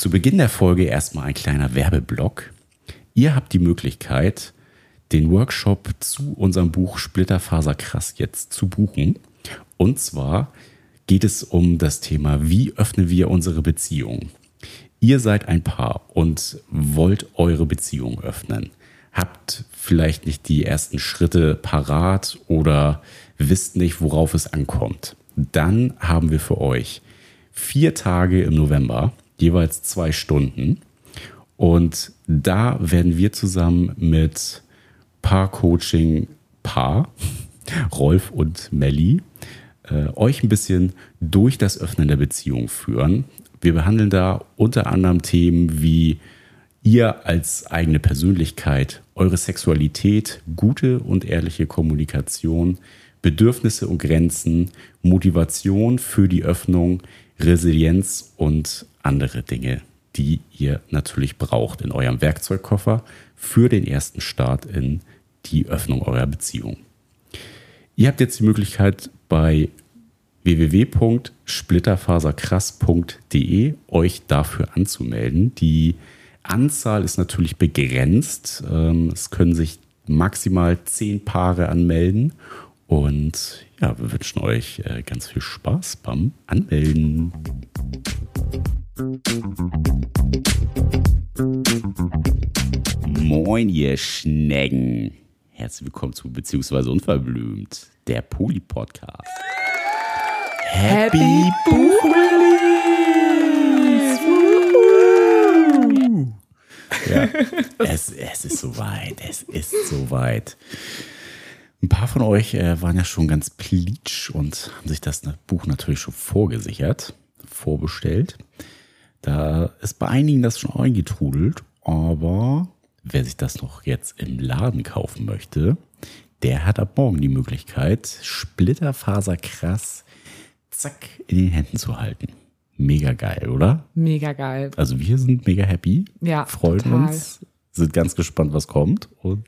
Zu Beginn der Folge erstmal ein kleiner Werbeblock. Ihr habt die Möglichkeit, den Workshop zu unserem Buch Splitterfaser krass jetzt zu buchen. Und zwar geht es um das Thema, wie öffnen wir unsere Beziehung? Ihr seid ein Paar und wollt eure Beziehung öffnen. Habt vielleicht nicht die ersten Schritte parat oder wisst nicht, worauf es ankommt. Dann haben wir für euch vier Tage im November, jeweils zwei Stunden. Und da werden wir zusammen mit Paar-Coaching Paar, Rolf und Melli, äh, euch ein bisschen durch das Öffnen der Beziehung führen. Wir behandeln da unter anderem Themen wie ihr als eigene Persönlichkeit, eure Sexualität, gute und ehrliche Kommunikation, Bedürfnisse und Grenzen, Motivation für die Öffnung, Resilienz und andere Dinge, die ihr natürlich braucht in eurem Werkzeugkoffer für den ersten Start in die Öffnung eurer Beziehung. Ihr habt jetzt die Möglichkeit bei www.splitterfaserkrass.de euch dafür anzumelden. Die Anzahl ist natürlich begrenzt. Ähm, es können sich maximal zehn Paare anmelden. Und ja, wir wünschen euch äh, ganz viel Spaß beim Anmelden. Moin, ihr Schnecken. Herzlich willkommen zu Beziehungsweise Unverblümt, der Poli-Podcast. Happy, Happy Buch Ja, es, es ist soweit, es ist soweit. Ein paar von euch äh, waren ja schon ganz pleatsch und haben sich das Buch natürlich schon vorgesichert, vorbestellt. Da ist bei einigen das schon eingetrudelt, aber wer sich das noch jetzt im Laden kaufen möchte, der hat ab morgen die Möglichkeit, Splitterfaserkrass zack in den Händen zu halten. Mega geil, oder? Mega geil. Also wir sind mega happy. Ja. Freuen total. uns. Sind ganz gespannt, was kommt. Und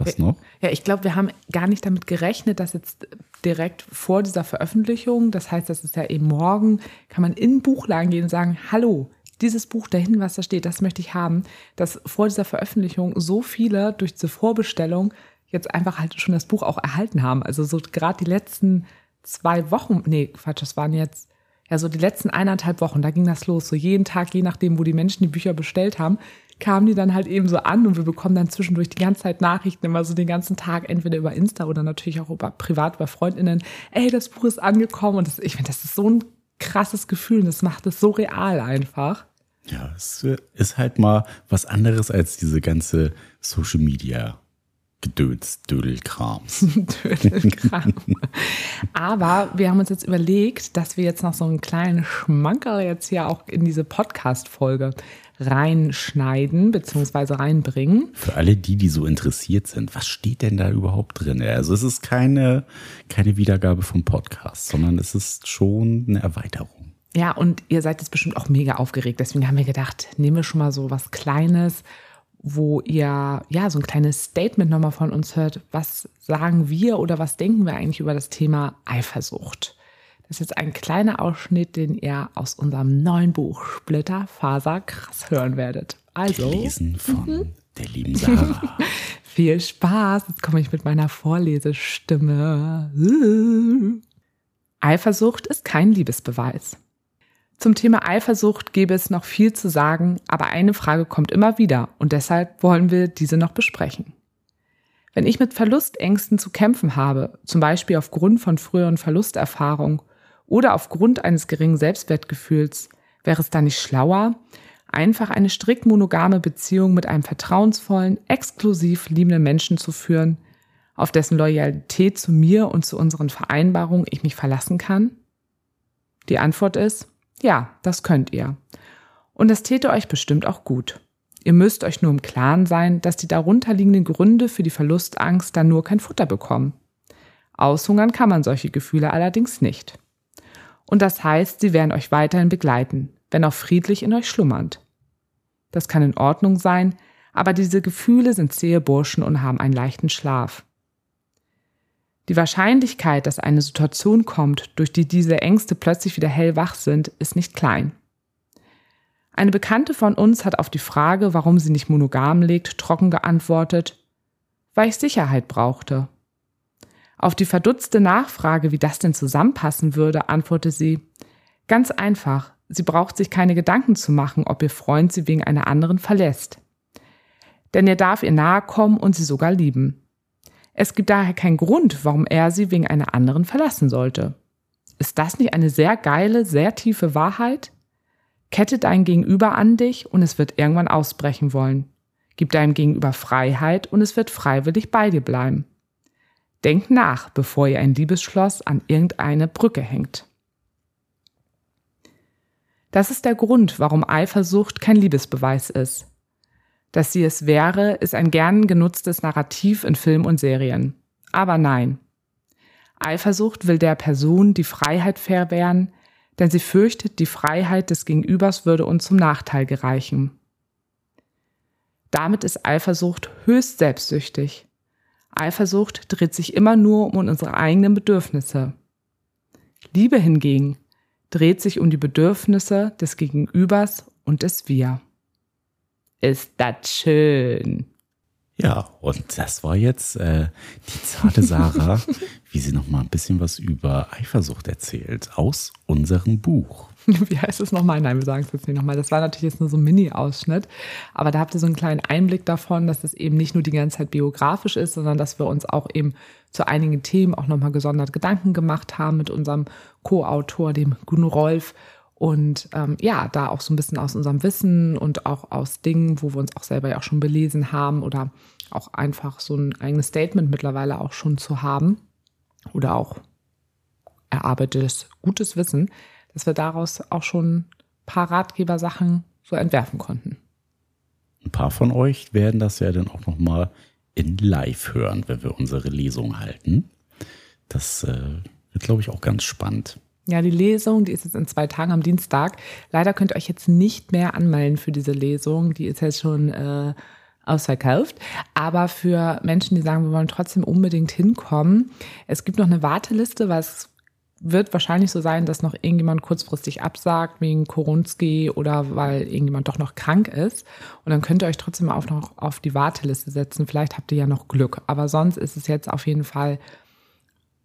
was noch? Ja, ich glaube, wir haben gar nicht damit gerechnet, dass jetzt direkt vor dieser Veröffentlichung, das heißt, das ist ja eben morgen, kann man in den Buchladen gehen und sagen, hallo, dieses Buch da hinten, was da steht, das möchte ich haben, dass vor dieser Veröffentlichung so viele durch diese Vorbestellung jetzt einfach halt schon das Buch auch erhalten haben. Also so gerade die letzten zwei Wochen, nee, Quatsch, das waren jetzt, ja, so die letzten eineinhalb Wochen, da ging das los. So jeden Tag, je nachdem, wo die Menschen die Bücher bestellt haben, kamen die dann halt eben so an und wir bekommen dann zwischendurch die ganze Zeit Nachrichten, immer so den ganzen Tag, entweder über Insta oder natürlich auch über privat bei FreundInnen, ey, das Buch ist angekommen und das, ich finde, das ist so ein krasses Gefühl und das macht es so real einfach. Ja, es ist halt mal was anderes als diese ganze Social Media Gedöns, Dödelkrams. Dödelkram. Aber wir haben uns jetzt überlegt, dass wir jetzt noch so einen kleinen Schmankerl jetzt hier auch in diese Podcast-Folge reinschneiden bzw. reinbringen. Für alle die, die so interessiert sind, was steht denn da überhaupt drin? Also es ist keine, keine Wiedergabe vom Podcast, sondern es ist schon eine Erweiterung. Ja, und ihr seid jetzt bestimmt auch mega aufgeregt. Deswegen haben wir gedacht, nehmen wir schon mal so was Kleines wo ihr ja so ein kleines Statement nochmal von uns hört. Was sagen wir oder was denken wir eigentlich über das Thema Eifersucht? Das ist jetzt ein kleiner Ausschnitt, den ihr aus unserem neuen Buch Splitter Faser krass hören werdet. Also gelesen von mhm. der lieben Sarah. Viel Spaß. Jetzt komme ich mit meiner Vorlesestimme. Eifersucht ist kein Liebesbeweis. Zum Thema Eifersucht gäbe es noch viel zu sagen, aber eine Frage kommt immer wieder und deshalb wollen wir diese noch besprechen. Wenn ich mit Verlustängsten zu kämpfen habe, zum Beispiel aufgrund von früheren Verlusterfahrungen oder aufgrund eines geringen Selbstwertgefühls, wäre es dann nicht schlauer, einfach eine strikt monogame Beziehung mit einem vertrauensvollen, exklusiv liebenden Menschen zu führen, auf dessen Loyalität zu mir und zu unseren Vereinbarungen ich mich verlassen kann? Die Antwort ist ja, das könnt ihr. Und das täte euch bestimmt auch gut. Ihr müsst euch nur im Klaren sein, dass die darunterliegenden Gründe für die Verlustangst dann nur kein Futter bekommen. Aushungern kann man solche Gefühle allerdings nicht. Und das heißt, sie werden euch weiterhin begleiten, wenn auch friedlich in euch schlummernd. Das kann in Ordnung sein, aber diese Gefühle sind zähe Burschen und haben einen leichten Schlaf. Die Wahrscheinlichkeit, dass eine Situation kommt, durch die diese Ängste plötzlich wieder hellwach sind, ist nicht klein. Eine Bekannte von uns hat auf die Frage, warum sie nicht monogam legt, trocken geantwortet, weil ich Sicherheit brauchte. Auf die verdutzte Nachfrage, wie das denn zusammenpassen würde, antwortete sie, ganz einfach, sie braucht sich keine Gedanken zu machen, ob ihr Freund sie wegen einer anderen verlässt. Denn er darf ihr nahe kommen und sie sogar lieben. Es gibt daher keinen Grund, warum er sie wegen einer anderen verlassen sollte. Ist das nicht eine sehr geile, sehr tiefe Wahrheit? Kette dein Gegenüber an dich und es wird irgendwann ausbrechen wollen. Gib deinem Gegenüber Freiheit und es wird freiwillig bei dir bleiben. Denk nach, bevor ihr ein Liebesschloss an irgendeine Brücke hängt. Das ist der Grund, warum Eifersucht kein Liebesbeweis ist. Dass sie es wäre, ist ein gern genutztes Narrativ in Film und Serien. Aber nein. Eifersucht will der Person die Freiheit verwehren, denn sie fürchtet, die Freiheit des Gegenübers würde uns zum Nachteil gereichen. Damit ist Eifersucht höchst selbstsüchtig. Eifersucht dreht sich immer nur um unsere eigenen Bedürfnisse. Liebe hingegen dreht sich um die Bedürfnisse des Gegenübers und des Wir. Ist das schön. Ja, und das war jetzt äh, die zarte Sarah, wie sie noch mal ein bisschen was über Eifersucht erzählt aus unserem Buch. Wie heißt es nochmal? Nein, wir sagen es jetzt nicht nochmal. Das war natürlich jetzt nur so ein Mini-Ausschnitt. Aber da habt ihr so einen kleinen Einblick davon, dass es eben nicht nur die ganze Zeit biografisch ist, sondern dass wir uns auch eben zu einigen Themen auch nochmal gesondert Gedanken gemacht haben mit unserem Co-Autor, dem Gun Rolf. Und ähm, ja, da auch so ein bisschen aus unserem Wissen und auch aus Dingen, wo wir uns auch selber ja auch schon belesen haben oder auch einfach so ein eigenes Statement mittlerweile auch schon zu haben oder auch erarbeitetes gutes Wissen, dass wir daraus auch schon ein paar Ratgebersachen so entwerfen konnten. Ein paar von euch werden das ja dann auch noch mal in Live hören, wenn wir unsere Lesung halten. Das äh, wird, glaube ich, auch ganz spannend. Ja, die Lesung, die ist jetzt in zwei Tagen am Dienstag. Leider könnt ihr euch jetzt nicht mehr anmelden für diese Lesung. Die ist jetzt schon äh, ausverkauft. Aber für Menschen, die sagen, wir wollen trotzdem unbedingt hinkommen, es gibt noch eine Warteliste, was wird wahrscheinlich so sein, dass noch irgendjemand kurzfristig absagt wegen Koronski oder weil irgendjemand doch noch krank ist. Und dann könnt ihr euch trotzdem auch noch auf die Warteliste setzen. Vielleicht habt ihr ja noch Glück. Aber sonst ist es jetzt auf jeden Fall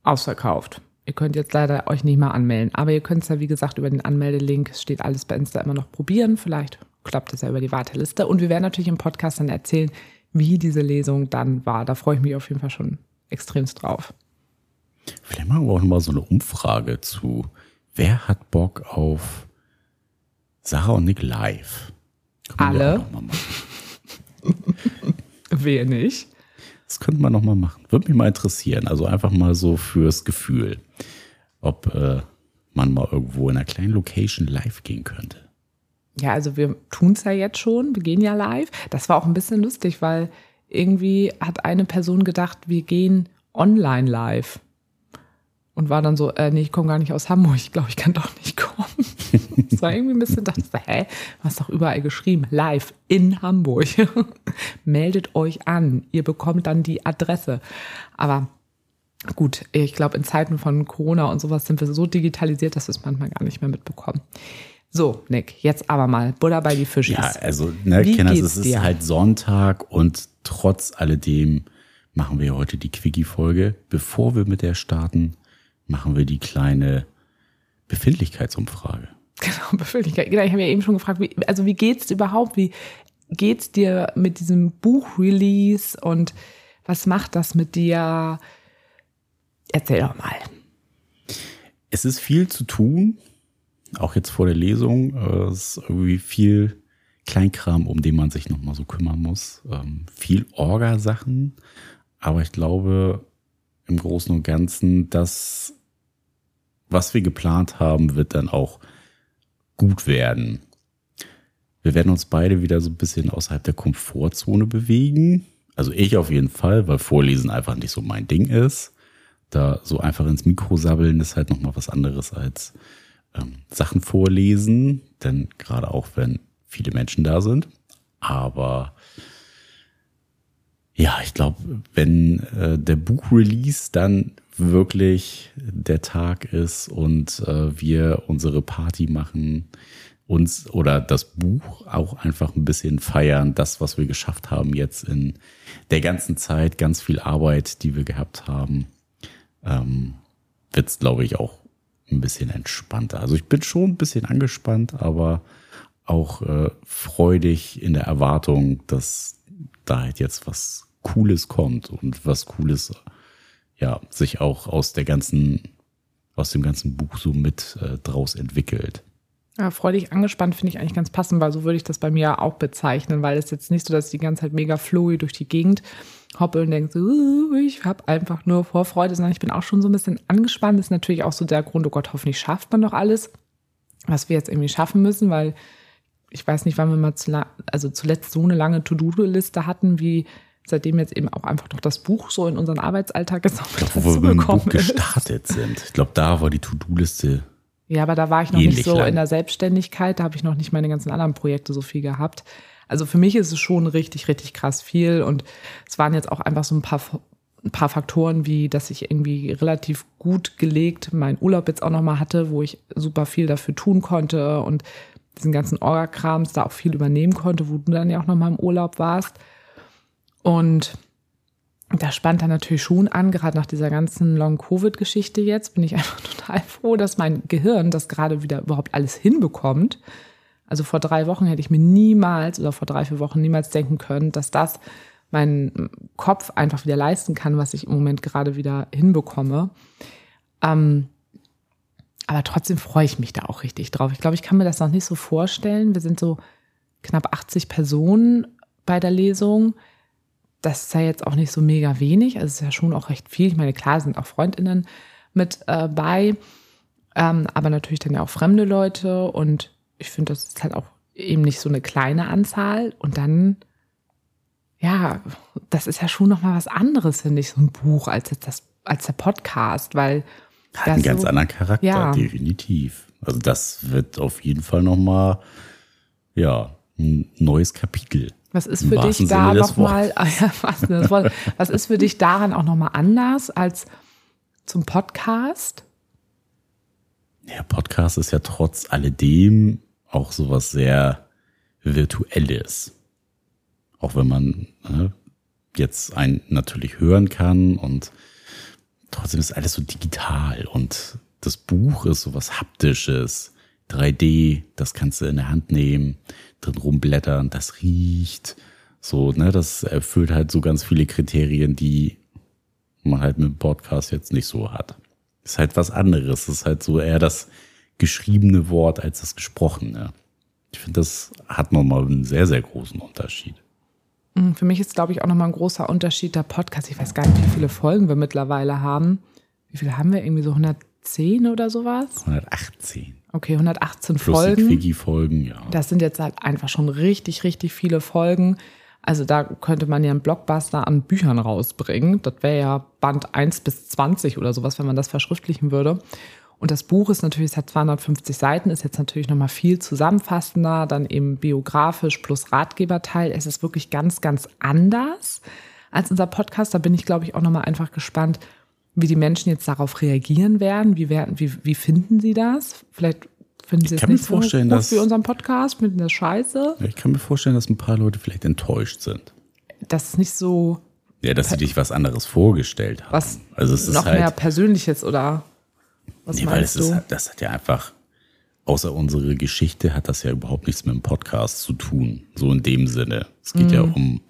ausverkauft. Ihr könnt jetzt leider euch nicht mehr anmelden. Aber ihr könnt es ja, wie gesagt, über den Anmeldelink, steht alles bei Insta immer noch probieren. Vielleicht klappt es ja über die Warteliste. Und wir werden natürlich im Podcast dann erzählen, wie diese Lesung dann war. Da freue ich mich auf jeden Fall schon extremst drauf. Vielleicht machen wir auch nochmal so eine Umfrage zu, wer hat Bock auf Sarah und Nick live? Alle. Wer nicht? Das könnte man nochmal machen. Würde mich mal interessieren. Also einfach mal so fürs Gefühl, ob äh, man mal irgendwo in einer kleinen Location live gehen könnte. Ja, also wir tun es ja jetzt schon. Wir gehen ja live. Das war auch ein bisschen lustig, weil irgendwie hat eine Person gedacht, wir gehen online live und war dann so, äh, nee, ich komme gar nicht aus Hamburg, ich glaube, ich kann doch nicht kommen. das war irgendwie ein bisschen das, hä, du hast doch überall geschrieben, live in Hamburg. Meldet euch an, ihr bekommt dann die Adresse. Aber gut, ich glaube, in Zeiten von Corona und sowas sind wir so digitalisiert, dass wir es manchmal gar nicht mehr mitbekommen. So, Nick, jetzt aber mal Buddha bei die Fische. Ja, also, ne, Kenners, es ist halt Sonntag und trotz alledem machen wir heute die Quickie-Folge. Bevor wir mit der starten, machen wir die kleine Befindlichkeitsumfrage. Genau, Befindlichkeit. Genau, ich habe ja eben schon gefragt, wie, also wie geht's überhaupt? Wie geht's dir mit diesem Buch-Release und was macht das mit dir? Erzähl doch mal. Es ist viel zu tun, auch jetzt vor der Lesung. Es ist irgendwie viel Kleinkram, um den man sich nochmal so kümmern muss. Ähm, viel Orga-Sachen. Aber ich glaube, im Großen und Ganzen, das, was wir geplant haben, wird dann auch gut werden. Wir werden uns beide wieder so ein bisschen außerhalb der Komfortzone bewegen. Also ich auf jeden Fall, weil Vorlesen einfach nicht so mein Ding ist. Da so einfach ins Mikro sabbeln ist halt nochmal was anderes als ähm, Sachen vorlesen. Denn gerade auch wenn viele Menschen da sind. Aber ja, ich glaube, wenn äh, der Buchrelease dann wirklich der Tag ist und äh, wir unsere Party machen, uns oder das Buch auch einfach ein bisschen feiern, das, was wir geschafft haben jetzt in der ganzen Zeit, ganz viel Arbeit, die wir gehabt haben, ähm, wird es, glaube ich, auch ein bisschen entspannter. Also ich bin schon ein bisschen angespannt, aber auch äh, freudig in der Erwartung, dass da halt jetzt was Cooles kommt und was Cooles, ja, sich auch aus der ganzen, aus dem ganzen Buch so mit äh, draus entwickelt. Ja, freudig angespannt finde ich eigentlich ganz passend, weil so würde ich das bei mir auch bezeichnen, weil es jetzt nicht so, dass ich die ganze Zeit mega flowy durch die Gegend hoppe und denke, uh, ich habe einfach nur Vorfreude, sondern ich bin auch schon so ein bisschen angespannt. Das ist natürlich auch so der Grund, oh Gott, hoffentlich schafft man doch alles, was wir jetzt irgendwie schaffen müssen, weil ich weiß nicht, wann wir mal zu, also zuletzt so eine lange To-Do-Liste hatten, wie seitdem jetzt eben auch einfach noch das Buch so in unseren Arbeitsalltag ich glaub, wo wir mit dem Buch gestartet sind. Ich glaube, da war die To-Do-Liste ja, aber da war ich noch nicht so lang. in der Selbstständigkeit, da habe ich noch nicht meine ganzen anderen Projekte so viel gehabt. Also für mich ist es schon richtig, richtig krass viel und es waren jetzt auch einfach so ein paar, ein paar Faktoren, wie dass ich irgendwie relativ gut gelegt meinen Urlaub jetzt auch nochmal hatte, wo ich super viel dafür tun konnte und diesen ganzen Orga-Krams da auch viel übernehmen konnte, wo du dann ja auch nochmal im Urlaub warst. Und da spannt er natürlich schon an, gerade nach dieser ganzen Long-Covid-Geschichte jetzt, bin ich einfach total froh, dass mein Gehirn das gerade wieder überhaupt alles hinbekommt. Also vor drei Wochen hätte ich mir niemals oder vor drei, vier Wochen niemals denken können, dass das mein Kopf einfach wieder leisten kann, was ich im Moment gerade wieder hinbekomme. Ähm, aber trotzdem freue ich mich da auch richtig drauf. Ich glaube, ich kann mir das noch nicht so vorstellen. Wir sind so knapp 80 Personen bei der Lesung das ist ja jetzt auch nicht so mega wenig. Also es ist ja schon auch recht viel. Ich meine, klar sind auch Freundinnen mit äh, bei, ähm, aber natürlich dann ja auch fremde Leute. Und ich finde, das ist halt auch eben nicht so eine kleine Anzahl. Und dann, ja, das ist ja schon nochmal was anderes, finde ich, so ein Buch als jetzt das, als der Podcast, weil hat einen ganz so, anderen Charakter, ja. definitiv. Also das wird auf jeden Fall nochmal, ja, ein neues Kapitel. Was ist für dich da nochmal, ah ja, was, ist für dich daran auch nochmal anders als zum Podcast? Ja, Podcast ist ja trotz alledem auch sowas sehr Virtuelles. Auch wenn man äh, jetzt einen natürlich hören kann und trotzdem ist alles so digital und das Buch ist sowas Haptisches. 3D, das kannst du in der Hand nehmen, drin rumblättern, das riecht. So, ne, das erfüllt halt so ganz viele Kriterien, die man halt mit dem Podcast jetzt nicht so hat. Ist halt was anderes. Ist halt so eher das geschriebene Wort als das gesprochene. Ich finde, das hat nochmal einen sehr, sehr großen Unterschied. Mm, für mich ist, glaube ich, auch nochmal ein großer Unterschied der Podcast. Ich weiß gar nicht, wie viele Folgen wir mittlerweile haben. Wie viele haben wir? Irgendwie so 110 oder sowas? 118. Okay, 118 Plus Folgen. Die Quickie-Folgen, ja. Das sind jetzt halt einfach schon richtig, richtig viele Folgen. Also da könnte man ja einen Blockbuster an Büchern rausbringen. Das wäre ja Band 1 bis 20 oder sowas, wenn man das verschriftlichen würde. Und das Buch ist natürlich, es hat 250 Seiten, ist jetzt natürlich nochmal viel zusammenfassender, dann eben biografisch plus Ratgeberteil. Es ist wirklich ganz, ganz anders als unser Podcast. Da bin ich, glaube ich, auch nochmal einfach gespannt, wie die Menschen jetzt darauf reagieren werden. Wie, werden, wie, wie finden sie das? Vielleicht finden sie es nicht so gut dass, wie unseren Podcast mit der Scheiße. Ich kann mir vorstellen, dass ein paar Leute vielleicht enttäuscht sind. Das ist nicht so. Ja, dass sie dich was anderes vorgestellt haben. Was also es ist noch halt, mehr Persönliches oder was nee, weil es du? ist, das hat ja einfach, außer unsere Geschichte hat das ja überhaupt nichts mit dem Podcast zu tun. So in dem Sinne. Es geht mhm. ja um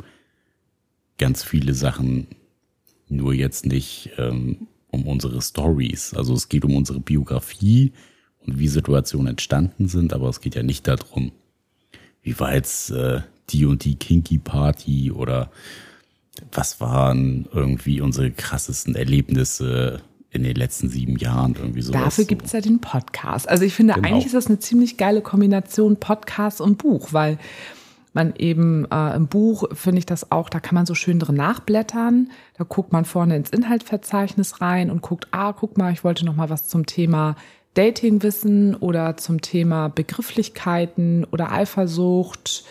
ganz viele Sachen, nur jetzt nicht ähm, um unsere Stories. Also es geht um unsere Biografie und wie Situationen entstanden sind, aber es geht ja nicht darum, wie war jetzt äh, die und die Kinky Party oder was waren irgendwie unsere krassesten Erlebnisse in den letzten sieben Jahren irgendwie so. Dafür gibt es ja den Podcast. Also ich finde, genau. eigentlich ist das eine ziemlich geile Kombination Podcast und Buch, weil man eben äh, im Buch finde ich das auch, da kann man so schön drin nachblättern. Da guckt man vorne ins Inhaltsverzeichnis rein und guckt, ah, guck mal, ich wollte noch mal was zum Thema Dating wissen oder zum Thema Begrifflichkeiten oder Eifersucht,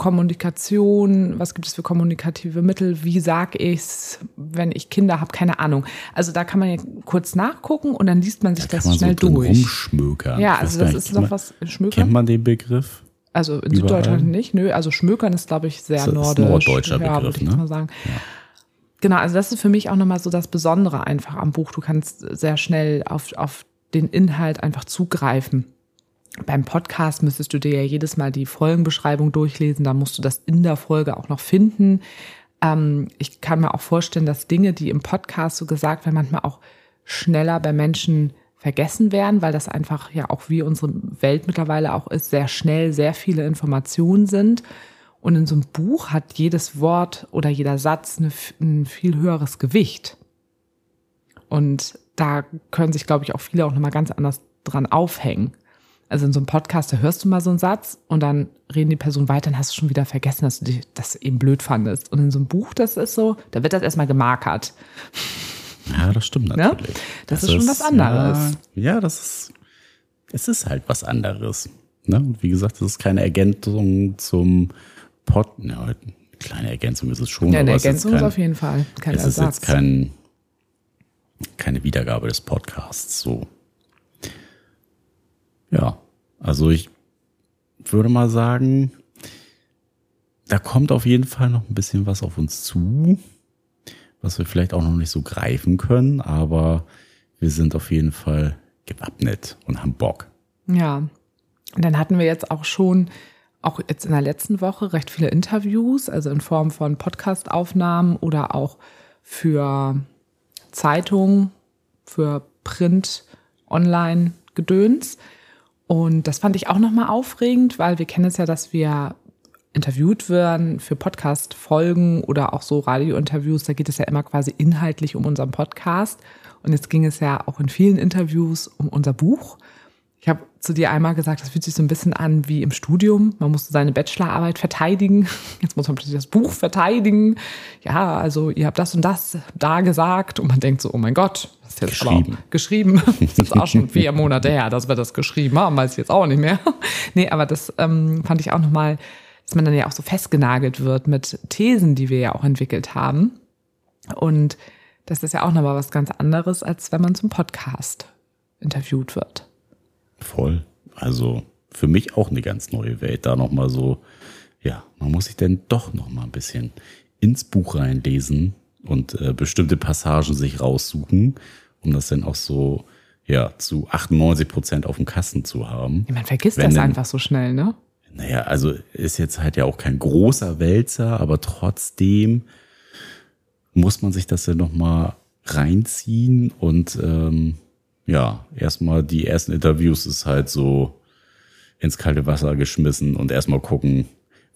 Kommunikation, was gibt es für kommunikative Mittel, wie sage ich es, wenn ich Kinder habe, keine Ahnung. Also da kann man ja kurz nachgucken und dann liest man sich Da das kann man schnell so durch. rumschmökern. Ja, also das ist noch was Schmökern. Kennt man den Begriff? Also in Überall? Süddeutschland nicht, nö. Also Schmökern ist, glaube ich, sehr Das nordisch. norddeutscher ja, Begriff, würde ich ne? mal sagen. Genau, also das ist für mich auch nochmal so das Besondere einfach am Buch. Du kannst sehr schnell auf, auf den Inhalt einfach zugreifen. Beim Podcast müsstest du dir ja jedes Mal die Folgenbeschreibung durchlesen, da musst du das in der Folge auch noch finden. Ähm, ich kann mir auch vorstellen, dass Dinge, die im Podcast so gesagt werden, manchmal auch schneller bei Menschen vergessen werden, weil das einfach ja auch wie unsere Welt mittlerweile auch ist, sehr schnell sehr viele Informationen sind. Und in so einem Buch hat jedes Wort oder jeder Satz eine, ein viel höheres Gewicht. Und da können sich, glaube ich, auch viele auch nochmal ganz anders dran aufhängen. Also in so einem Podcast, da hörst du mal so einen Satz und dann reden die Person weiter, dann hast du schon wieder vergessen, dass du die, das eben blöd fandest. Und in so einem Buch, das ist so, da wird das erstmal gemarkert. Ja, das stimmt Ne? natürlich. Das ist schon was anderes. Ja, ja, das ist, es ist halt was anderes. Ne? Und wie gesagt, das ist keine Ergänzung zum Pod. Eine kleine Ergänzung ist es schon. Ja, eine ist Ergänzung ist kein- auf jeden Fall kein Es ist Ersatz. jetzt kein, keine Wiedergabe des Podcasts. So. Ja, also ich würde mal sagen, da kommt auf jeden Fall noch ein bisschen was auf uns zu, was wir vielleicht auch noch nicht so greifen können, aber wir sind auf jeden Fall gewappnet und haben Bock. Ja. Und dann hatten wir jetzt auch schon, auch jetzt in der letzten Woche, recht viele Interviews, also in Form von Podcast-Aufnahmen oder auch für Zeitungen, für Print, Online, Gedöns. Und das fand ich auch nochmal aufregend, weil wir kennen es ja, dass wir interviewt werden für Podcast-Folgen oder auch so Radiointerviews. Da geht es ja immer quasi inhaltlich um unseren Podcast. Und jetzt ging es ja auch in vielen Interviews um unser Buch. Ich habe zu dir einmal gesagt, das fühlt sich so ein bisschen an wie im Studium. Man musste seine Bachelorarbeit verteidigen. Jetzt muss man plötzlich das Buch verteidigen. Ja, also ihr habt das und das da gesagt. Und man denkt so, oh mein Gott, das ist jetzt Geschrieben. aber geschrieben. Das ist auch schon vier Monate her, dass wir das geschrieben haben, weiß ich jetzt auch nicht mehr. Nee, aber das ähm, fand ich auch nochmal, dass man dann ja auch so festgenagelt wird mit Thesen, die wir ja auch entwickelt haben. Und das ist ja auch nochmal was ganz anderes, als wenn man zum Podcast interviewt wird. Voll. Also für mich auch eine ganz neue Welt. Da nochmal so, ja, man muss sich denn doch nochmal ein bisschen ins Buch reinlesen und äh, bestimmte Passagen sich raussuchen, um das dann auch so, ja, zu 98 Prozent auf dem Kasten zu haben. Man vergisst Wenn das denn- einfach so schnell, ne? Naja, also ist jetzt halt ja auch kein großer Wälzer, aber trotzdem muss man sich das dann nochmal reinziehen und ähm, ja, erstmal die ersten Interviews ist halt so ins kalte Wasser geschmissen und erstmal gucken,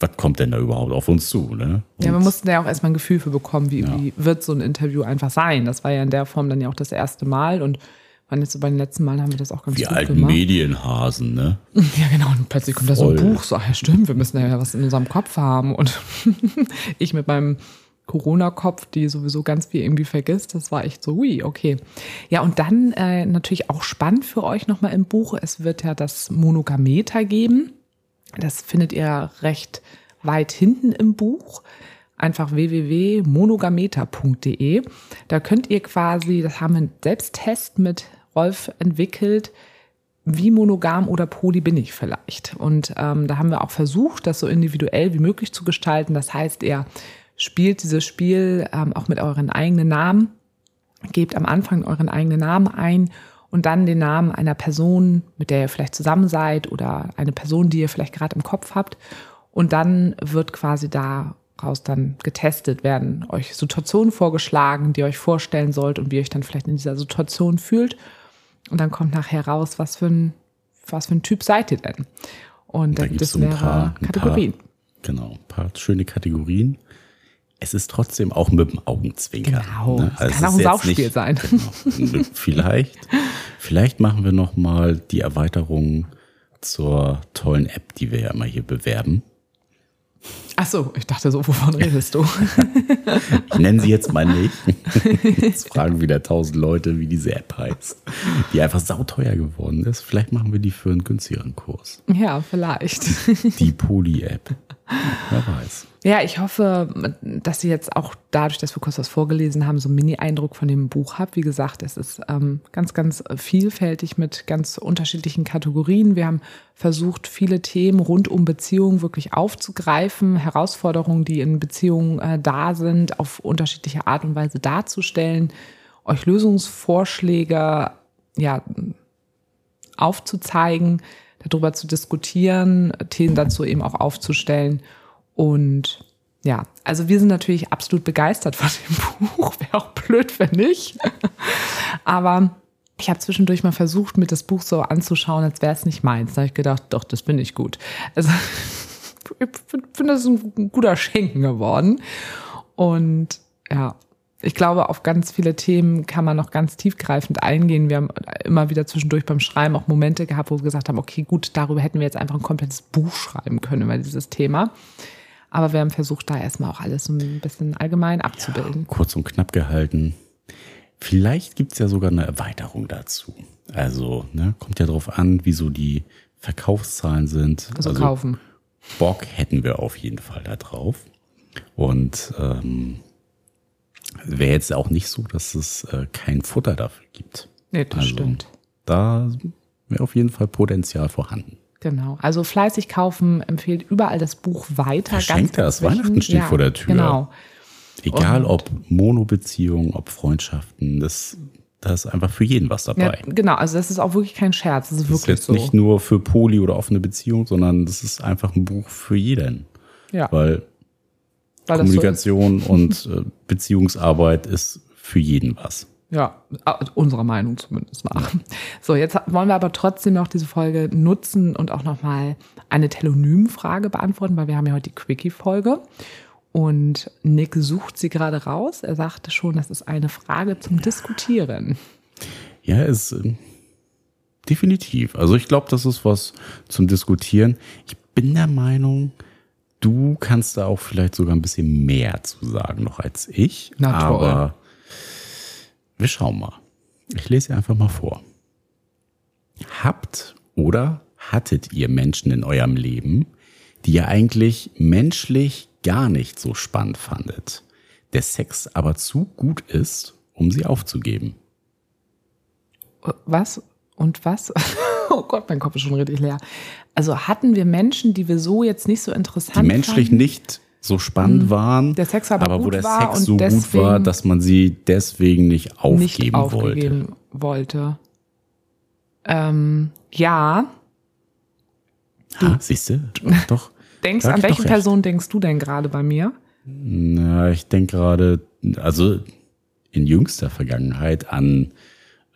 was kommt denn da überhaupt auf uns zu, ne? Ja, wir mussten ja auch erstmal ein Gefühl für bekommen, wie, Ja. wie wird so ein Interview einfach sein. Das war ja in der Form dann ja auch das erste Mal und waren jetzt so bei den letzten Malen haben wir das auch ganz die gut alten gemacht. Medienhasen, ne? Ja, genau. Und plötzlich kommt da so ein Voll. Buch, so, ja, stimmt, wir müssen ja was in unserem Kopf haben. Und ich mit meinem Corona-Kopf, die sowieso ganz viel irgendwie vergisst, das war echt so, hui, okay. Ja, und dann äh, natürlich auch spannend für euch nochmal im Buch. Es wird ja das Monogameter geben. Das findet ihr recht weit hinten im Buch. Einfach www.monogameter.de. Da könnt ihr quasi, das haben wir einen Selbsttest mit Rolf entwickelt, wie monogam oder poly bin ich vielleicht. Und ähm, da haben wir auch versucht, das so individuell wie möglich zu gestalten. Das heißt, ihr spielt dieses Spiel ähm, auch mit euren eigenen Namen, gebt am Anfang euren eigenen Namen ein und dann den Namen einer Person, mit der ihr vielleicht zusammen seid oder eine Person, die ihr vielleicht gerade im Kopf habt. Und dann wird quasi daraus dann getestet, werden euch Situationen vorgeschlagen, die ihr euch vorstellen sollt und wie ihr euch dann vielleicht in dieser Situation fühlt. Und dann kommt nachher raus, was für ein, was für ein Typ seid ihr denn? Und da, Da gibt es so ein mehrere paar- ein Kategorien. Paar, genau, ein paar schöne Kategorien. Es ist trotzdem auch mit dem Augenzwinkern. Genau, Ne? es kann auch ein Saufspiel sein. Genau. Vielleicht, vielleicht machen wir noch mal die Erweiterung zur tollen App, die wir ja immer hier bewerben. Ach so, ich dachte so, wovon redest du? Ich nenne sie jetzt mal nicht. Jetzt fragen wieder tausend Leute, wie diese App heißt, die einfach sauteuer geworden ist. Vielleicht machen wir die für einen günstigeren Kurs. ja, vielleicht. Die Poly-App. Wer weiß. Ja, ich hoffe, dass ihr jetzt auch dadurch, dass wir kurz was vorgelesen haben, so einen Mini-Eindruck von dem Buch habt. Wie gesagt, es ist ähm, ganz, ganz vielfältig mit ganz unterschiedlichen Kategorien. Wir haben versucht, viele Themen rund um Beziehungen wirklich aufzugreifen, Herausforderungen, die in Beziehungen äh, da sind, auf unterschiedliche Art und Weise darzustellen, euch Lösungsvorschläge ja, aufzuzeigen, darüber zu diskutieren, Themen dazu eben auch aufzustellen und ja, also wir sind natürlich absolut begeistert von dem Buch. Wäre auch blöd, wenn nicht. Aber ich habe zwischendurch mal versucht, mir das Buch so anzuschauen, als wäre es nicht meins. Da habe ich gedacht, doch, das bin ich gut. Also ich finde, das ein guter Schenken geworden. Und ja, ich glaube, auf ganz viele Themen kann man noch ganz tiefgreifend eingehen. Wir haben immer wieder zwischendurch beim Schreiben auch Momente gehabt, wo wir gesagt haben, okay, gut, darüber hätten wir jetzt einfach ein komplettes Buch schreiben können über dieses Thema. Aber wir haben versucht, da erstmal auch alles so ein bisschen allgemein abzubilden. Ja, kurz und knapp gehalten. Vielleicht gibt es ja sogar eine Erweiterung dazu. Also, ne, kommt ja darauf an, wieso die Verkaufszahlen sind. Also, also kaufen. Bock hätten wir auf jeden Fall da drauf. Und ähm, wäre jetzt auch nicht so, dass es äh, kein Futter dafür gibt. Nee, das also, stimmt. Da wäre auf jeden Fall Potenzial vorhanden. Genau. Also fleißig kaufen empfiehlt überall das Buch weiter. Verschenkt das. Weihnachten steht ja, vor der Tür. Genau. Egal ob Monobeziehungen, ob Freundschaften, das, da ist einfach für jeden was dabei. Ja, genau, also das ist auch wirklich kein Scherz. Das ist das wirklich ist jetzt so. nicht nur für Poli oder offene Beziehungen, sondern das ist einfach ein Buch für jeden. Ja. Weil Kommunikation so und äh, Beziehungsarbeit ist für jeden was. Ja, unserer Meinung zumindest nach. So, jetzt wollen wir aber trotzdem noch diese Folge nutzen und auch nochmal eine Telonym-Frage beantworten, weil wir haben ja heute die Quickie-Folge. Und Nick sucht sie gerade raus. Er sagte schon, das ist eine Frage zum Diskutieren. Ja, ist äh, definitiv. Also ich glaube, das ist was zum Diskutieren. Ich bin der Meinung, du kannst da auch vielleicht sogar ein bisschen mehr zu sagen noch als ich. Na, aber wir schauen mal. Ich lese einfach mal vor. Habt oder hattet ihr Menschen in eurem Leben, die ihr eigentlich menschlich gar nicht so spannend fandet, der Sex aber zu gut ist, um sie aufzugeben? Was? Und was? oh Gott, mein Kopf ist schon richtig leer. Also hatten wir Menschen, die wir so jetzt nicht so interessant Die menschlich fanden? nicht so spannend mhm. waren, der Sex aber, aber wo der Sex so gut war, dass man sie deswegen nicht aufgeben nicht aufgegeben wollte. wollte. Ähm, ja. Ja, siehst du? Doch. Denkst, an welche Person denkst du denn gerade bei mir? Na, ich denke gerade, also in jüngster Vergangenheit an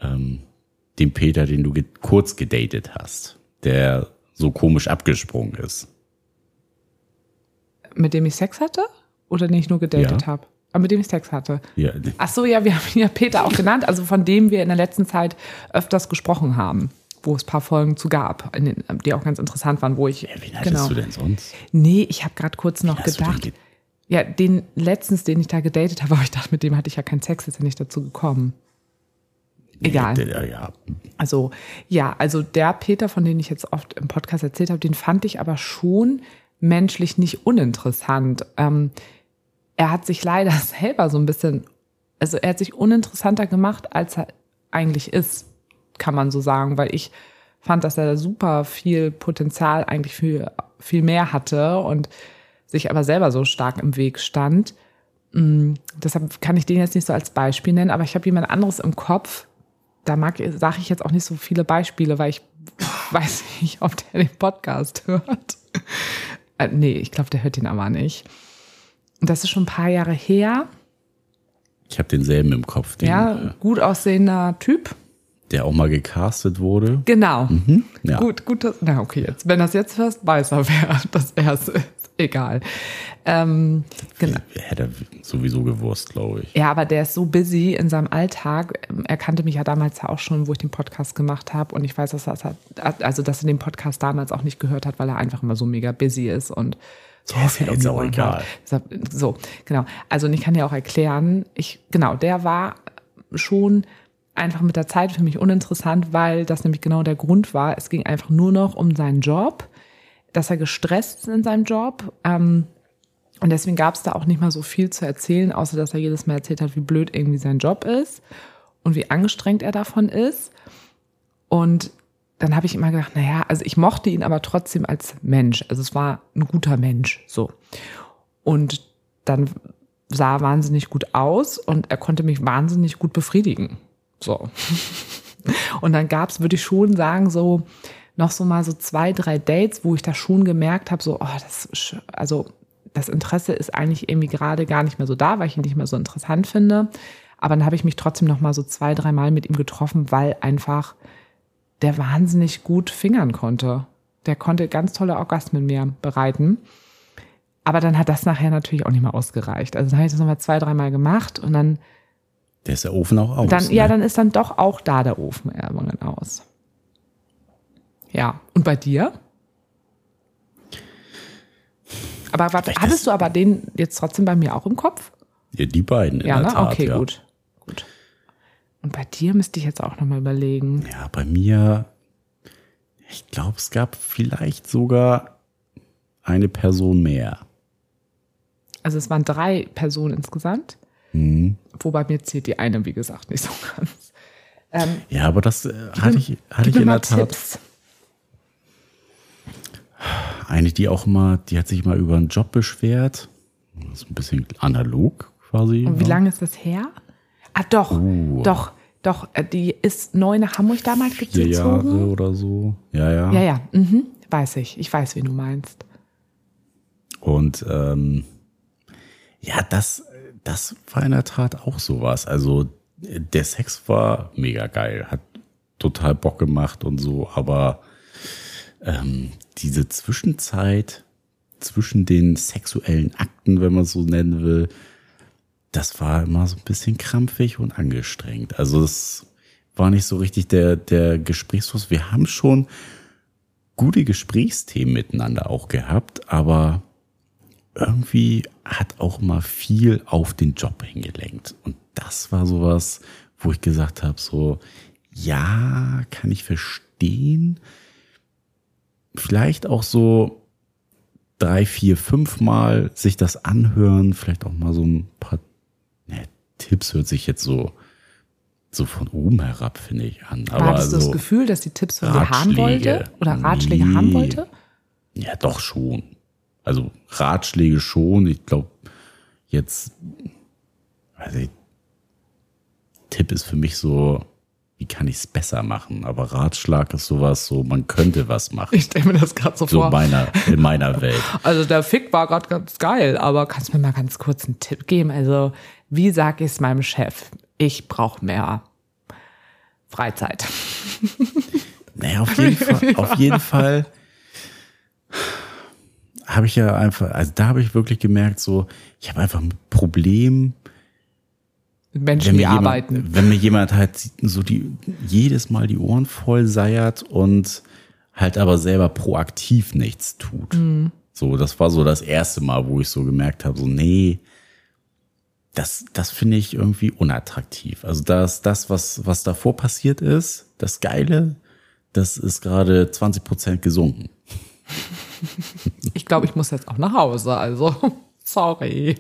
ähm, den Peter, den du ge kurz gedatet hast, der so komisch abgesprungen ist mit dem ich Sex hatte? Oder den ich nur gedatet ja. habe? Aber mit dem ich Sex hatte. Ja. Ach so, ja, wir haben ihn ja Peter auch genannt, also von dem wir in der letzten Zeit öfters gesprochen haben, wo es ein paar Folgen zu gab, die auch ganz interessant waren, wo ich. Ja, wen hattest genau, du denn sonst? Nee, ich habe gerade kurz noch gedacht. Ja, den letztens, den ich da gedatet habe, aber ich dachte, mit dem hatte ich ja keinen Sex, ist ja nicht dazu gekommen. Egal. Ja. Also, ja, also der Peter, von dem ich jetzt oft im Podcast erzählt habe, den fand ich aber schon menschlich nicht uninteressant. Ähm, er hat sich leider selber so ein bisschen, also er hat sich uninteressanter gemacht, als er eigentlich ist, kann man so sagen, weil ich fand, dass er super viel Potenzial eigentlich viel, viel mehr hatte und sich aber selber so stark im Weg stand. Mm, deshalb kann ich den jetzt nicht so als Beispiel nennen, aber ich habe jemand anderes im Kopf. Da mag, sage ich jetzt auch nicht so viele Beispiele, weil ich weiß nicht, ob der den Podcast hört. Äh, nee, ich glaube, der hört ihn aber nicht. Und das ist schon ein paar Jahre her. Ich habe denselben im Kopf. Den, ja, äh, gut aussehender Typ. Der auch mal gecastet wurde. Genau. Mhm, ja. Gut, gut. Na, okay, jetzt, wenn das jetzt hörst, weiß er, wer das erste ist. Egal. Ähm, genau. Hätte er sowieso gewusst, glaube ich. Ja, aber der ist so busy in seinem Alltag. Er kannte mich ja damals auch schon, wo ich den Podcast gemacht habe. Und ich weiß, dass er, also, dass er den Podcast damals auch nicht gehört hat, weil er einfach immer so mega busy ist und so ja, viel ist auch egal. So, genau. Also, und ich kann ja auch erklären, ich, genau, der war schon einfach mit der Zeit für mich uninteressant, weil das nämlich genau der Grund war. Es ging einfach nur noch um seinen Job dass er gestresst ist in seinem Job. Ähm, und deswegen gab es da auch nicht mal so viel zu erzählen, außer dass er jedes Mal erzählt hat, wie blöd irgendwie sein Job ist und wie angestrengt er davon ist. Und dann habe ich immer gedacht, naja, also ich mochte ihn aber trotzdem als Mensch. Also es war ein guter Mensch, so. Und dann sah er wahnsinnig gut aus und er konnte mich wahnsinnig gut befriedigen. So. Und dann gab es, würde ich schon sagen, so noch so mal so zwei, drei Dates, wo ich da schon gemerkt habe, so, oh, das, also das Interesse ist eigentlich irgendwie gerade gar nicht mehr so da, weil ich ihn nicht mehr so interessant finde. Aber dann habe ich mich trotzdem noch mal so zwei, drei Mal mit ihm getroffen, weil einfach der wahnsinnig gut fingern konnte. Der konnte ganz tolle Orgasmen mir bereiten. Aber dann hat das nachher natürlich auch nicht mehr ausgereicht. Also dann habe ich das nochmal zwei, dreimal gemacht und dann. Der ist der Ofen auch aus. Dann, ne? Ja, dann ist dann doch auch da der Ofen irgendwann aus. Ja. Und bei dir? Aber was, hattest du aber den jetzt trotzdem bei mir auch im Kopf? Ja, die beiden. ja, ne? Tat, okay, ja. gut. Gut. Und bei dir müsste ich jetzt auch nochmal überlegen. Ja, bei mir, ich glaube, es gab vielleicht sogar eine Person mehr. Also es waren drei Personen insgesamt. Mhm. Wobei mir zählt die eine, wie gesagt, nicht so ganz. Ähm, ja, aber das äh, hatte ich, hatte ich in der Tat. Tipps. Eine, die auch mal, die hat sich mal über einen Job beschwert. Das ist ein bisschen analog quasi. Und wie ja. lange ist das her? Ah, doch, uh. doch, doch. Äh, die ist neu nach Hamburg damals gezogen. Vier Jahre oder so. Ja, ja. Ja, ja, mhm. weiß ich. Ich weiß, wie du meinst. Und ähm, ja, das, das war in der Tat auch sowas. Also der Sex war mega geil, hat total Bock gemacht und so, aber ähm, diese Zwischenzeit zwischen den sexuellen Akten, wenn man so nennen will, das war immer so ein bisschen krampfig und angestrengt. Also es war nicht so richtig der, der Gesprächsfluss. Wir haben schon gute Gesprächsthemen miteinander auch gehabt, aber irgendwie hat auch mal viel auf den Job hingelenkt. Und das war sowas, wo ich gesagt habe, so, ja, kann ich verstehen, vielleicht auch so drei, vier, fünf Mal sich das anhören, vielleicht auch mal so ein paar ne, Tipps hört sich jetzt so so von oben herab, finde ich, an. Aber Hattest du so das Gefühl, dass die Tipps von dir haben wollte? Oder Ratschläge nee. haben wollte? Ja, doch schon. Also Ratschläge schon. Ich glaube, jetzt, weiß ich, Tipp ist für mich so, wie kann ich es besser machen? Aber Ratschlag ist sowas, so man könnte was machen. Ich stelle mir das gerade so, so vor. Meiner, in meiner Welt. Also der Fick war gerade ganz geil, aber kannst du mir mal ganz kurz einen Tipp geben? Also wie sage ich es meinem Chef? Ich brauche mehr Freizeit. Naja, auf jeden Fall, auf jeden Fall habe ich ja einfach, also da habe ich wirklich gemerkt, so, ich habe einfach ein Problem, Menschen, die jemand, arbeiten. Wenn mir jemand halt so die jedes Mal die Ohren voll seiert und halt aber selber proaktiv nichts tut. Mhm. So, das war so das erste Mal, wo ich so gemerkt habe, so nee, das, das finde ich irgendwie unattraktiv. Also das, das, was, was davor passiert ist, das Geile, das ist gerade 20 Prozent gesunken. Ich glaube, ich muss jetzt auch nach Hause, also sorry.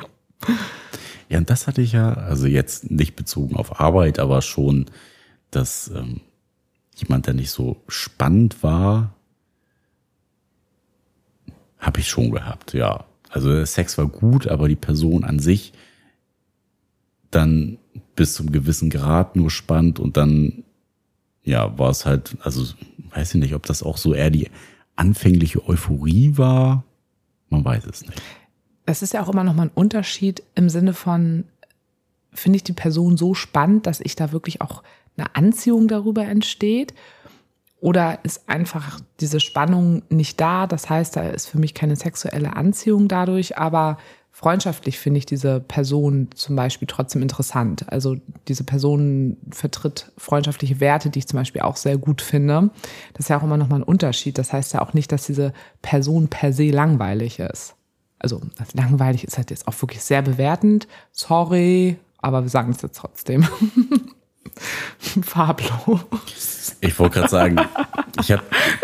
Ja, und das hatte ich ja, also jetzt nicht bezogen auf Arbeit, aber schon, dass ähm, jemand, der nicht so spannend war, habe ich schon gehabt, ja. Also Sex war gut, aber die Person an sich dann bis zum gewissen Grad nur spannend und dann ja, war es halt, also weiß ich nicht, ob das auch so eher die anfängliche Euphorie war. Man weiß es nicht das ist ja auch immer noch mal ein Unterschied im Sinne von, finde ich die Person so spannend, dass ich da wirklich auch eine Anziehung darüber entsteht? Oder ist einfach diese Spannung nicht da? Das heißt, da ist für mich keine sexuelle Anziehung dadurch, aber freundschaftlich finde ich diese Person zum Beispiel trotzdem interessant. Also diese Person vertritt freundschaftliche Werte, die ich zum Beispiel auch sehr gut finde. Das ist ja auch immer noch mal ein Unterschied. Das heißt ja auch nicht, dass diese Person per se langweilig ist also langweilig ist halt jetzt auch wirklich sehr bewertend. Sorry, aber wir sagen es jetzt trotzdem. Farblos. Ich wollte gerade sagen, ich habe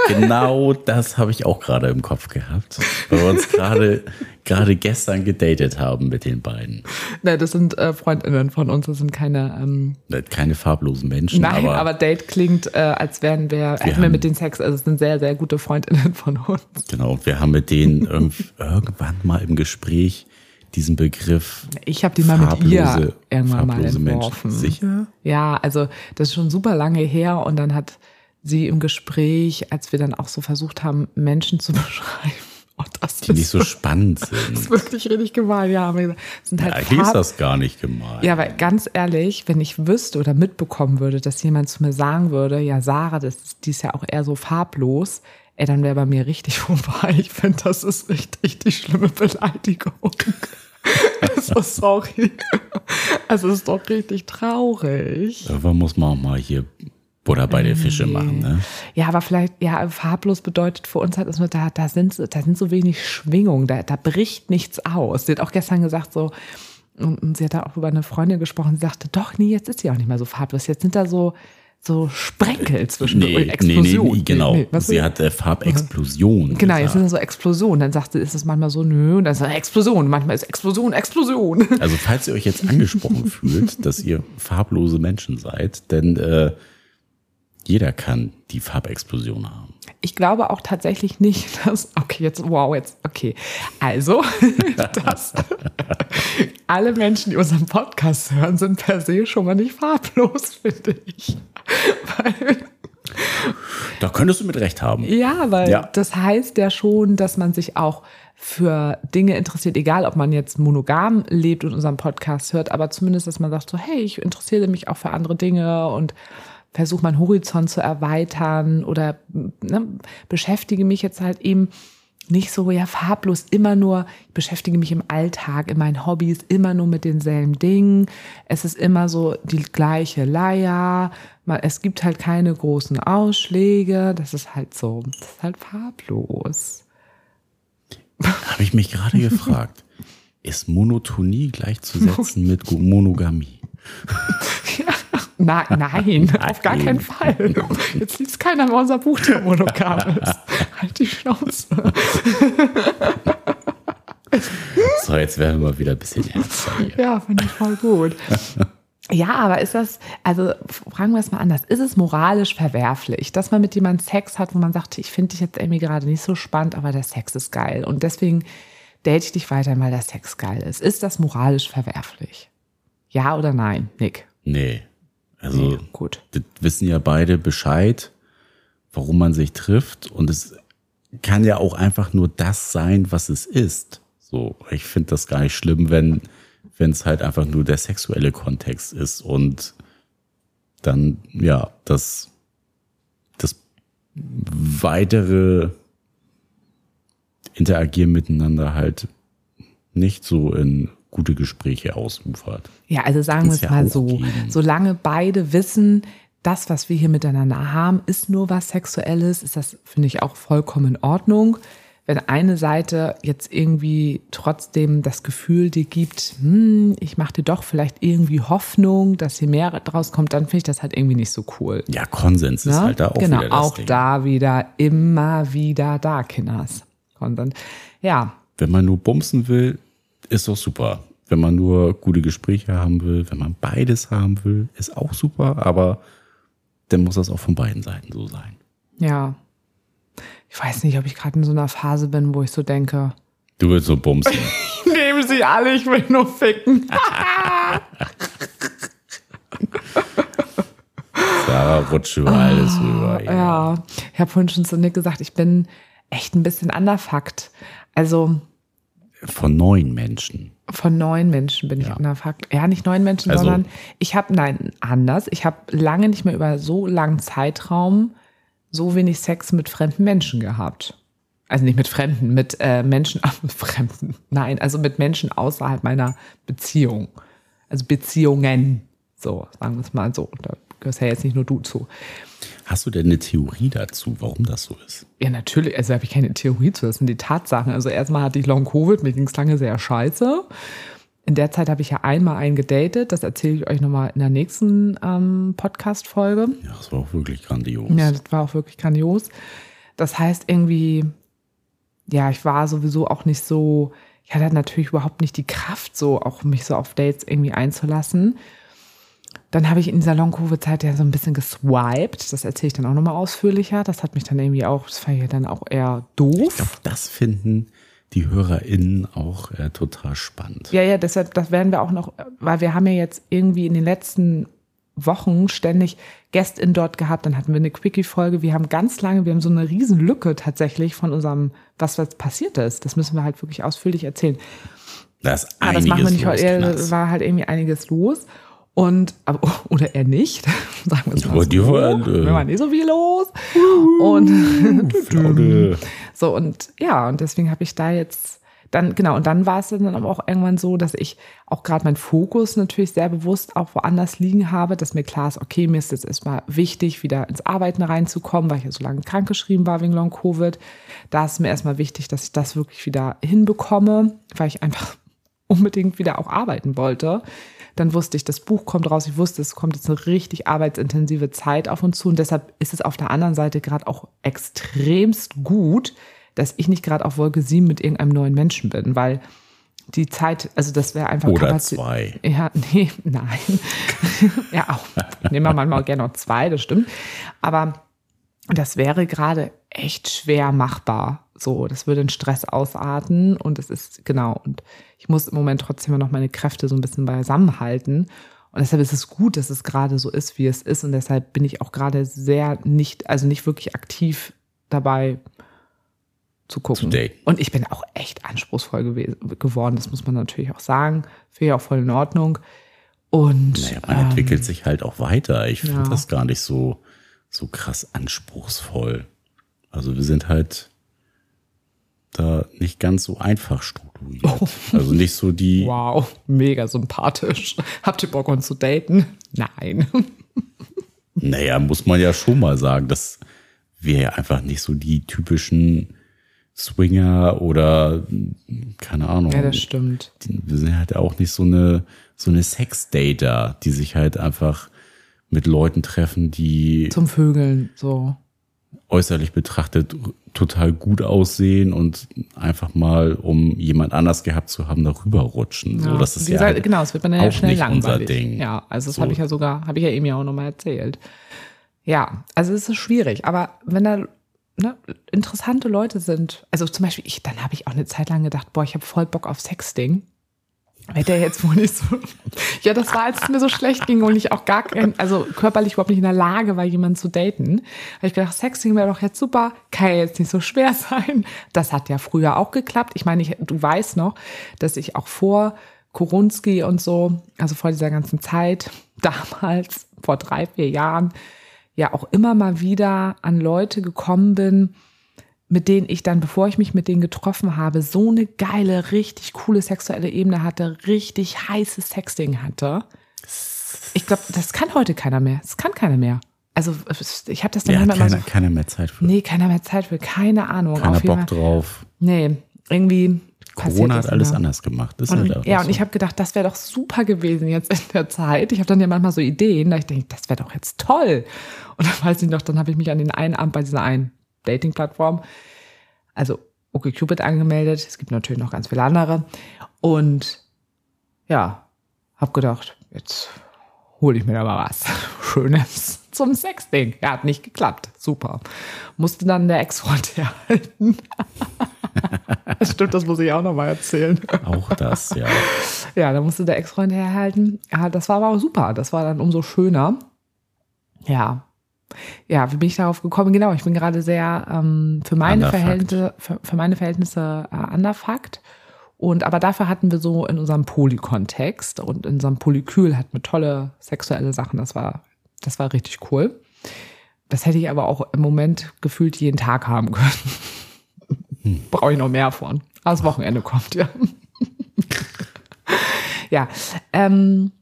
genau das habe ich auch gerade im Kopf gehabt, weil wir uns gerade gerade gestern gedatet haben mit den beiden. Nein, das sind äh, Freundinnen von uns, das sind keine ähm, keine farblosen Menschen. Nein, aber, aber, Date klingt, äh, als wären wir, wir mit denen Sex. Also es sind sehr, sehr gute Freundinnen von uns. Genau, wir haben mit denen irgendwann mal im Gespräch diesen Begriff. Ich habe die mal mit ihr irgendwann mal entworfen. Menschen. Sicher? Ja, also das ist schon super lange her und dann hat sie im Gespräch, als wir dann auch so versucht haben, Menschen zu beschreiben. Oh, die nicht so spannend sind. Das ist wirklich richtig gemein, ja. Aber sind halt ja, eigentlich ist das gar nicht gemein. Ja, aber ganz ehrlich, wenn ich wüsste oder mitbekommen würde, dass jemand zu mir sagen würde, ja, Sarah, das ist, die ist ja auch eher so farblos, ey, dann wäre bei mir richtig vorbei. Ich finde, das ist richtig die schlimme Beleidigung. Also sorry. Also es ist doch richtig traurig. Irgendwann muss man auch mal hier Butter bei der Fische machen, ne? Ja, aber vielleicht, ja, farblos bedeutet für uns halt, dass da, da, sind, da sind so wenig Schwingungen, da, da bricht nichts aus. Sie hat auch gestern gesagt, so, und sie hat da auch über eine Freundin gesprochen, sie sagte, doch, nee, jetzt ist sie auch nicht mehr so farblos. Jetzt sind da so, so Sprenkel zwischen nee, Explosionen. Nee, nee, genau. Nee, sie hat äh, Farbexplosion. Genau, jetzt sind da so Explosionen. Dann sagt sie, ist es manchmal so, nö, und dann ist es Explosion. Manchmal ist Explosion, Explosion. Also falls ihr euch jetzt angesprochen fühlt, dass ihr farblose Menschen seid, denn äh, jeder kann die Farbexplosion haben. Ich glaube auch tatsächlich nicht, dass, okay, jetzt, wow, jetzt, okay. Also, dass alle Menschen, die unseren Podcast hören, sind per se schon mal nicht farblos, finde ich. Weil, da könntest du mit Recht haben. Ja, weil ja. das heißt ja schon, dass man sich auch für Dinge interessiert, egal ob man jetzt monogam lebt und unseren Podcast hört, aber zumindest, dass man sagt so, hey, ich interessiere mich auch für andere Dinge und versuche meinen Horizont zu erweitern oder ne, beschäftige mich jetzt halt eben nicht so ja farblos immer nur, ich beschäftige mich im Alltag, in meinen Hobbys immer nur mit denselben Dingen. Es ist immer so die gleiche Leier. Es gibt halt keine großen Ausschläge. Das ist halt so, das ist halt farblos. Habe ich mich gerade gefragt, ist Monotonie gleichzusetzen mit Monogamie? ja. Na, nein, auf gar keinen Fall. Jetzt liest keiner mehr unser Buch, der monogam ist. Halt die Schnauze. So, jetzt werden wir mal wieder ein bisschen ernster hier. Ja, finde ich voll gut. Ja, aber ist das, also fragen wir es mal anders, ist es moralisch verwerflich, dass man mit jemandem Sex hat, wo man sagt, ich finde dich jetzt irgendwie gerade nicht so spannend, aber der Sex ist geil und deswegen date ich dich weiter, weil der Sex geil ist. Ist das moralisch verwerflich? Ja oder nein, Nick? Nee. Also nee, gut. Das wissen ja beide Bescheid, warum man sich trifft. Und es kann ja auch einfach nur das sein, was es ist. So, ich finde das gar nicht schlimm, wenn wenn es halt einfach nur der sexuelle Kontext ist und dann ja das das weitere Interagieren miteinander halt nicht so in gute Gespräche ausufert. Ja, also sagen wir es ja mal so, geben. solange beide wissen, das, was wir hier miteinander haben, ist nur was Sexuelles, ist das, finde ich, auch vollkommen in Ordnung. Wenn eine Seite jetzt irgendwie trotzdem das Gefühl dir gibt, hm, ich mache dir doch vielleicht irgendwie Hoffnung, dass hier mehr draus kommt, dann finde ich das halt irgendwie nicht so cool. Ja, Konsens ist ja? halt da auch genau, wieder das auch Ding. da wieder, immer wieder da, Kinders. Konsens. Ja. Wenn man nur bumsen will, ist doch super. Wenn man nur gute Gespräche haben will, wenn man beides haben will, ist auch super, aber dann muss das auch von beiden Seiten so sein. Ja. Ich weiß nicht, ob ich gerade in so einer Phase bin, wo ich so denke. Du willst so bumsen. Nehmen sie alle, ich will nur ficken. Sarah rutscht über alles ah, rüber. Ja. ja, ich habe vorhin schon zu Nick gesagt, ich bin echt ein bisschen underfucked. Also von neun Menschen. Von neun Menschen bin ja. ich underfucked. Ja, nicht neun Menschen, also, sondern ich habe, nein, anders. Ich habe lange nicht mehr über so langen Zeitraum so wenig Sex mit fremden Menschen gehabt. Also nicht mit Fremden, mit äh, Menschen, ach, mit Fremden. Nein, also mit Menschen außerhalb meiner Beziehung. Also Beziehungen. So, sagen wir es mal so. Da gehörst ja jetzt nicht nur du zu. Hast du denn eine Theorie dazu, warum das so ist? Ja, natürlich. Also habe ich keine Theorie zu. Das sind die Tatsachen. Also erstmal hatte ich Long Covid, mir ging es lange sehr scheiße. In der Zeit habe ich ja einmal einen gedatet. Das erzähle ich euch nochmal in der nächsten ähm, Podcast-Folge. Ja, das war auch wirklich grandios. Ja, das war auch wirklich grandios. Das heißt irgendwie, ja, ich war sowieso auch nicht so, ich hatte natürlich überhaupt nicht die Kraft, so auch mich so auf Dates irgendwie einzulassen. Dann habe ich in dieser Long-Covid-Zeit ja so ein bisschen geswiped. Das erzähle ich dann auch nochmal ausführlicher. Das hat mich dann irgendwie auch, das fand ich ja dann auch eher doof. Ich glaube, das finden die HörerInnen auch äh, total spannend. Ja, ja, deshalb, das werden wir auch noch, weil wir haben ja jetzt irgendwie in den letzten Wochen ständig Guest-In dort gehabt, dann hatten wir eine Quickie-Folge. Wir haben ganz lange, wir haben so eine riesen Lücke tatsächlich von unserem, was jetzt passiert ist. Das müssen wir halt wirklich ausführlich erzählen. Da ist Ah, das machen wir nicht los, heute. War halt irgendwie einiges los. Und, aber, oder er nicht, sagen wir es mal so. äh, Wir waren nicht so viel los. Und, so, und ja, und deswegen habe ich da jetzt dann, genau, und dann war es dann aber auch irgendwann so, dass ich auch gerade meinen Fokus natürlich sehr bewusst auch woanders liegen habe, dass mir klar ist, okay, mir ist jetzt erstmal wichtig, wieder ins Arbeiten reinzukommen, weil ich ja so lange krankgeschrieben war wegen Long-Covid. Da ist mir erstmal wichtig, dass ich das wirklich wieder hinbekomme, weil ich einfach unbedingt wieder auch arbeiten wollte. Dann wusste ich, das Buch kommt raus. Ich wusste, es kommt jetzt eine richtig arbeitsintensive Zeit auf uns zu. Und deshalb ist es auf der anderen Seite gerade auch extremst gut, dass ich nicht gerade auf Wolke 7 mit irgendeinem neuen Menschen bin, weil die Zeit, also das wäre einfach Oder Kapazität- zwei. Ja, nee, nein. ja, auch. Nehmen wir manchmal gerne noch zwei, das stimmt. Aber das wäre gerade echt schwer machbar. So, das würde in Stress ausarten und es ist, genau, und ich muss im Moment trotzdem noch meine Kräfte so ein bisschen beisammenhalten. Und deshalb ist es gut, dass es gerade so ist, wie es ist. Und deshalb bin ich auch gerade sehr nicht, also nicht wirklich aktiv dabei zu gucken. Daten. Und ich bin auch echt anspruchsvoll gewesen, geworden, das muss man natürlich auch sagen. Finde ich auch voll in Ordnung. Und Naja, man ähm, entwickelt sich halt auch weiter. Ich finde ja. das gar nicht so, so krass anspruchsvoll. Also wir sind halt da nicht ganz so einfach strukturiert. Also nicht so die, Wow, mega sympathisch. Habt ihr Bock, uns zu daten? Nein. naja, muss man ja schon mal sagen, dass wir ja einfach nicht so die typischen Swinger oder keine Ahnung. Ja, das stimmt. wir sind halt auch nicht so eine, so eine Sex-Dater, die sich halt einfach mit Leuten treffen, die Zum Vögeln, so. Äußerlich betrachtet total gut aussehen und einfach mal, um jemand anders gehabt zu haben, darüber rutschen. So, das ist Wie ja gesagt, halt genau, es wird man dann auch ja schnell nicht langweilig. unser Ding. Ja, also das So. habe ich ja sogar, habe ich ja eben ja auch nochmal erzählt. Ja, also es ist schwierig, aber wenn da ne, interessante Leute sind, also zum Beispiel ich, dann habe ich auch eine Zeit lang gedacht, boah, ich habe voll Bock auf Sexting. Der jetzt wohl nicht so. Ja, das war, als es mir so schlecht ging und ich auch gar kein, also körperlich überhaupt nicht in der Lage war, jemanden zu daten. Habe ich gedacht, Sexting wäre doch jetzt super, kann ja jetzt nicht so schwer sein. Das hat ja früher auch geklappt. Ich meine, ich, du weißt noch, dass ich auch vor Korunski und so, also vor dieser ganzen Zeit, damals, vor drei, vier Jahren, ja auch immer mal wieder an Leute gekommen bin, mit denen ich dann, bevor ich mich mit denen getroffen habe, so eine geile, richtig coole sexuelle Ebene hatte, richtig heißes Sexting hatte. Ich glaube, das kann heute keiner mehr. Das kann keiner mehr. Also ich habe das dann ja, manchmal keiner, so, keiner mehr Zeit für. nee, keiner mehr Zeit für, keine Ahnung. keiner Bock Fall. drauf. Nee, irgendwie Corona hat alles immer. anders gemacht. Das ist Und, halt einfach ja, und so. ich habe gedacht, das wäre doch super gewesen jetzt in der Zeit. Ich habe dann ja manchmal so Ideen, da ich denke, das wäre doch jetzt toll. Und dann weiß ich noch, dann habe ich mich an den einen Abend bei dieser einen Dating-Plattform, also OkCupid angemeldet. Es gibt natürlich noch ganz viele andere. Und ja, habe gedacht, jetzt hole ich mir da mal was Schönes zum Sexting. Ja, hat nicht geklappt. Super. Musste dann der Ex-Freund herhalten. das stimmt, das muss ich auch noch mal erzählen. Auch das, ja. Ja, da musste der Ex-Freund herhalten. Ja, das war aber auch super. Das war dann umso schöner. Ja. Ja, wie bin ich darauf gekommen? Genau, ich bin gerade sehr ähm, für meine Underfucked. Verhältnisse, für, für meine Verhältnisse äh, underfucked. Und aber dafür hatten wir so in unserem Poly-Kontext und in unserem Polykül hatten wir tolle sexuelle Sachen. Das war, das war richtig cool. Das hätte ich aber auch im Moment gefühlt jeden Tag haben können. Brauche ich noch mehr von. Aber das Wochenende kommt, ja. ja. Ähm,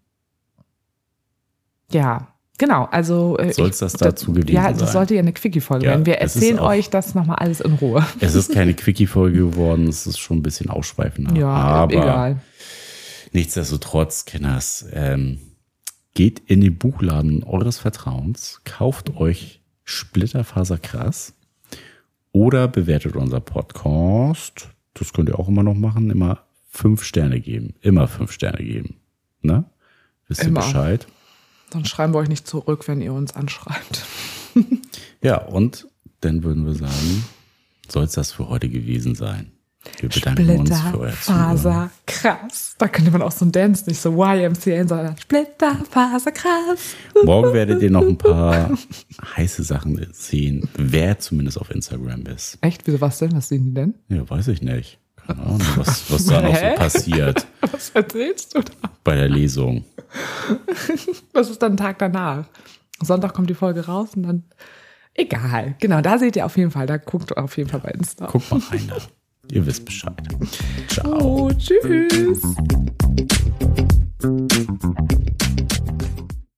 ja, genau. Also äh, Soll's das dazu gewesen Ja, das sein? sollte ja eine Quickie-Folge Ja, werden. Wir es erzählen auch- euch das nochmal alles in Ruhe. Es ist keine Quickie-Folge geworden, es ist schon ein bisschen ausschweifender. Ja, aber egal. Nichtsdestotrotz, Kenners, ähm, geht in den Buchladen eures Vertrauens, kauft euch Splitterfaser krass oder bewertet unser Podcast. Das könnt ihr auch immer noch machen. Immer fünf Sterne geben. Immer fünf Sterne geben. Ne? Wisst ihr. Bescheid? Dann schreiben wir euch nicht zurück, wenn ihr uns anschreibt. Ja, und dann würden wir sagen, soll es das für heute gewesen sein. Wir bedanken uns für euer Zuhören. Splitterfaser krass. Da könnte man auch so ein Dance, nicht so YMCA, sondern Splitterfaser krass. Morgen werdet ihr noch ein paar heiße Sachen sehen, wer zumindest auf Instagram ist. Echt? Wieso was denn? Was sehen die denn? Ja, weiß ich nicht. Keine Ahnung, was, was da noch so passiert Was erzählst du da? bei der Lesung. Das ist dann ein Tag danach. Sonntag kommt die Folge raus und dann. Egal. Genau, da seht ihr auf jeden Fall. Da guckt auf jeden Fall bei Insta. Guckt mal rein da. Ihr wisst Bescheid. Ciao. Oh, tschüss.